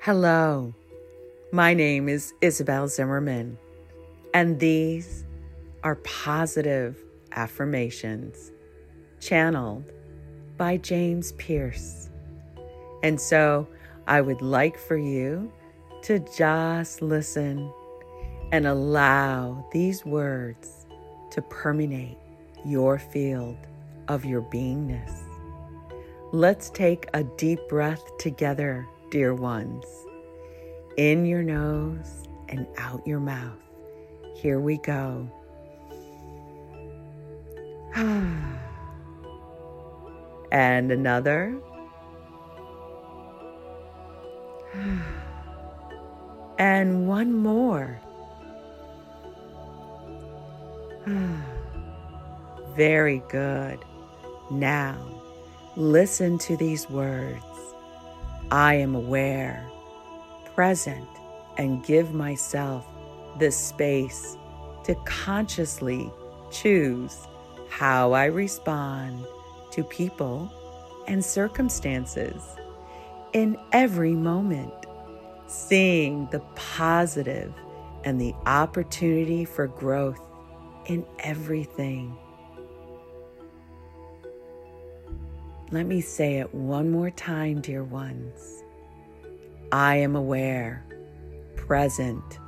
Hello, my name is Isabel Zimmerman, and these are positive affirmations channeled by James Pierce. And so I would like for you to just listen and allow these words to permeate your field of your beingness. Let's take a deep breath together dear ones. In your nose and out your mouth. Here we go. and another. and one more. Very good. Now, listen to these words. I am aware, present, and give myself the space to consciously choose how I respond to people and circumstances in every moment, seeing the positive and the opportunity for growth in everything. Let me say it one more time, dear ones. I am aware, present,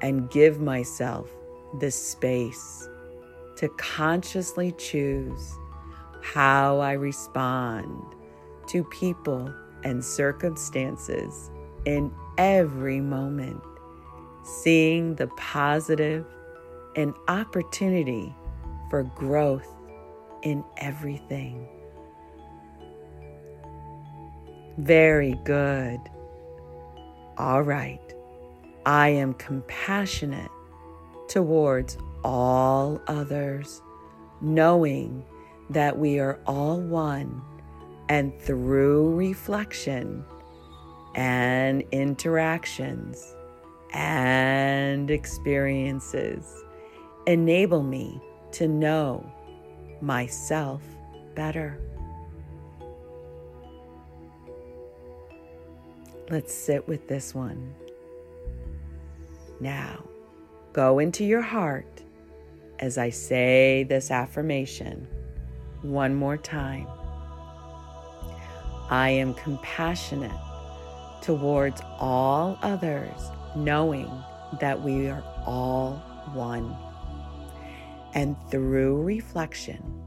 and give myself the space to consciously choose how I respond to people and circumstances in every moment, seeing the positive and opportunity for growth in everything. Very good. All right. I am compassionate towards all others, knowing that we are all one, and through reflection and interactions and experiences, enable me to know myself better. Let's sit with this one. Now, go into your heart as I say this affirmation one more time. I am compassionate towards all others, knowing that we are all one. And through reflection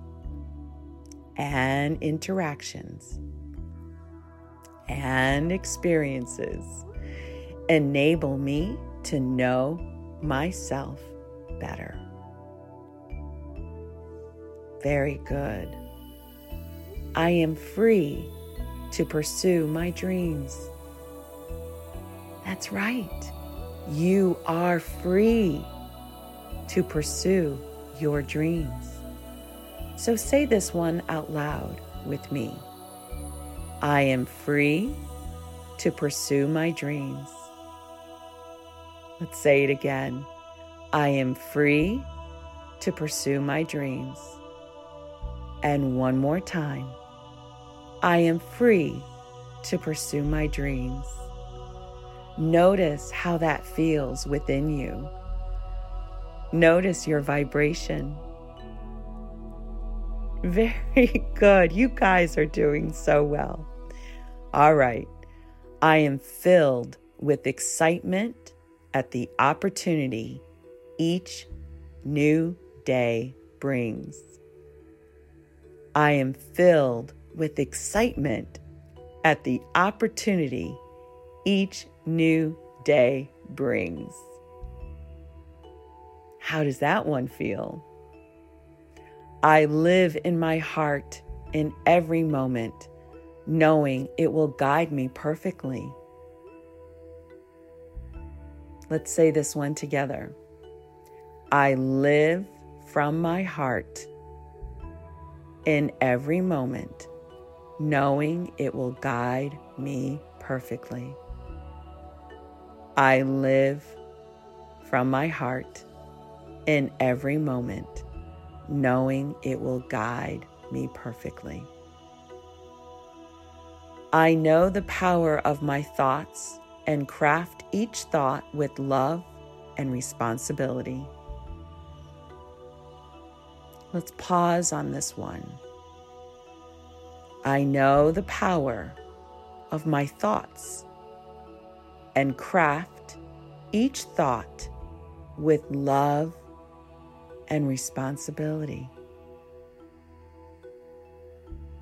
and interactions, and experiences enable me to know myself better. Very good. I am free to pursue my dreams. That's right. You are free to pursue your dreams. So say this one out loud with me. I am free to pursue my dreams. Let's say it again. I am free to pursue my dreams. And one more time. I am free to pursue my dreams. Notice how that feels within you. Notice your vibration. Very good. You guys are doing so well. All right. I am filled with excitement at the opportunity each new day brings. I am filled with excitement at the opportunity each new day brings. How does that one feel? I live in my heart in every moment knowing it will guide me perfectly. Let's say this one together. I live from my heart in every moment, knowing it will guide me perfectly. I live from my heart in every moment, knowing it will guide me perfectly. I know the power of my thoughts and craft each thought with love and responsibility. Let's pause on this one. I know the power of my thoughts and craft each thought with love and responsibility.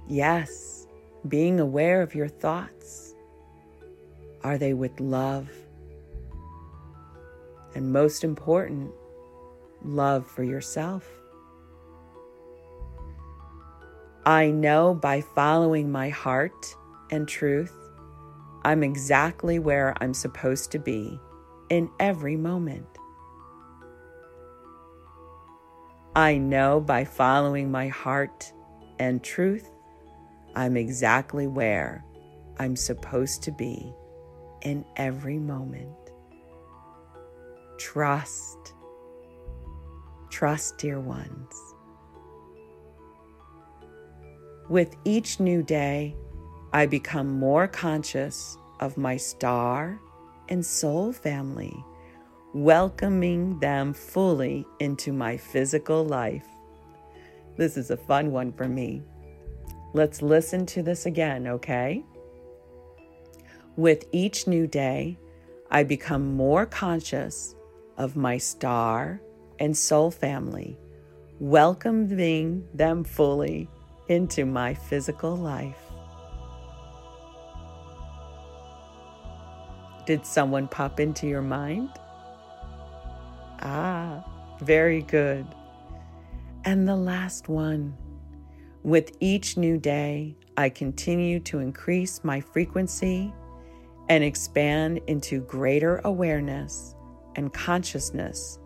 Yes, being aware of your thoughts. Are they with love? And most important, love for yourself. I know by following my heart and truth, I'm exactly where I'm supposed to be in every moment. I know by following my heart and truth, I'm exactly where I'm supposed to be in every moment. Trust. Trust, dear ones. With each new day, I become more conscious of my star and soul family, welcoming them fully into my physical life. This is a fun one for me. Let's listen to this again, okay? With each new day, I become more conscious of my star and soul family, welcoming them fully into my physical life. Did someone pop into your mind? Ah, very good. And the last one. With each new day, I continue to increase my frequency and expand into greater awareness and consciousness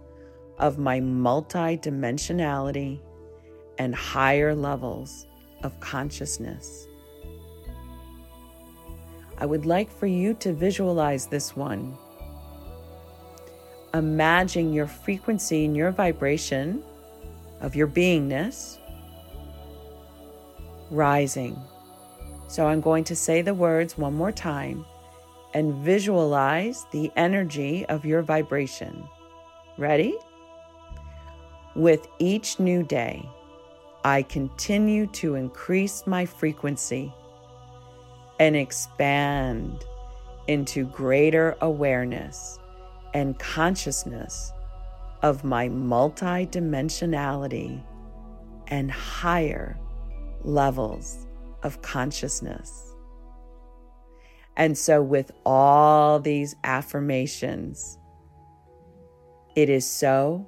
of my multidimensionality and higher levels of consciousness. I would like for you to visualize this one. Imagine your frequency and your vibration of your beingness rising. So I'm going to say the words one more time and visualize the energy of your vibration. Ready? With each new day, I continue to increase my frequency and expand into greater awareness and consciousness of my multidimensionality and higher levels of consciousness. And so, with all these affirmations, it is so,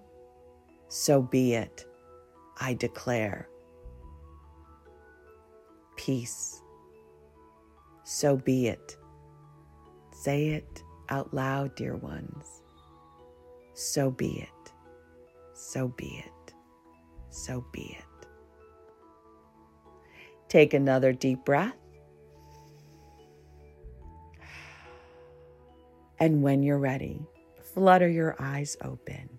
so be it, I declare. Peace. So be it. Say it out loud, dear ones. So be it. So be it. So be it. Take another deep breath. And when you're ready, flutter your eyes open.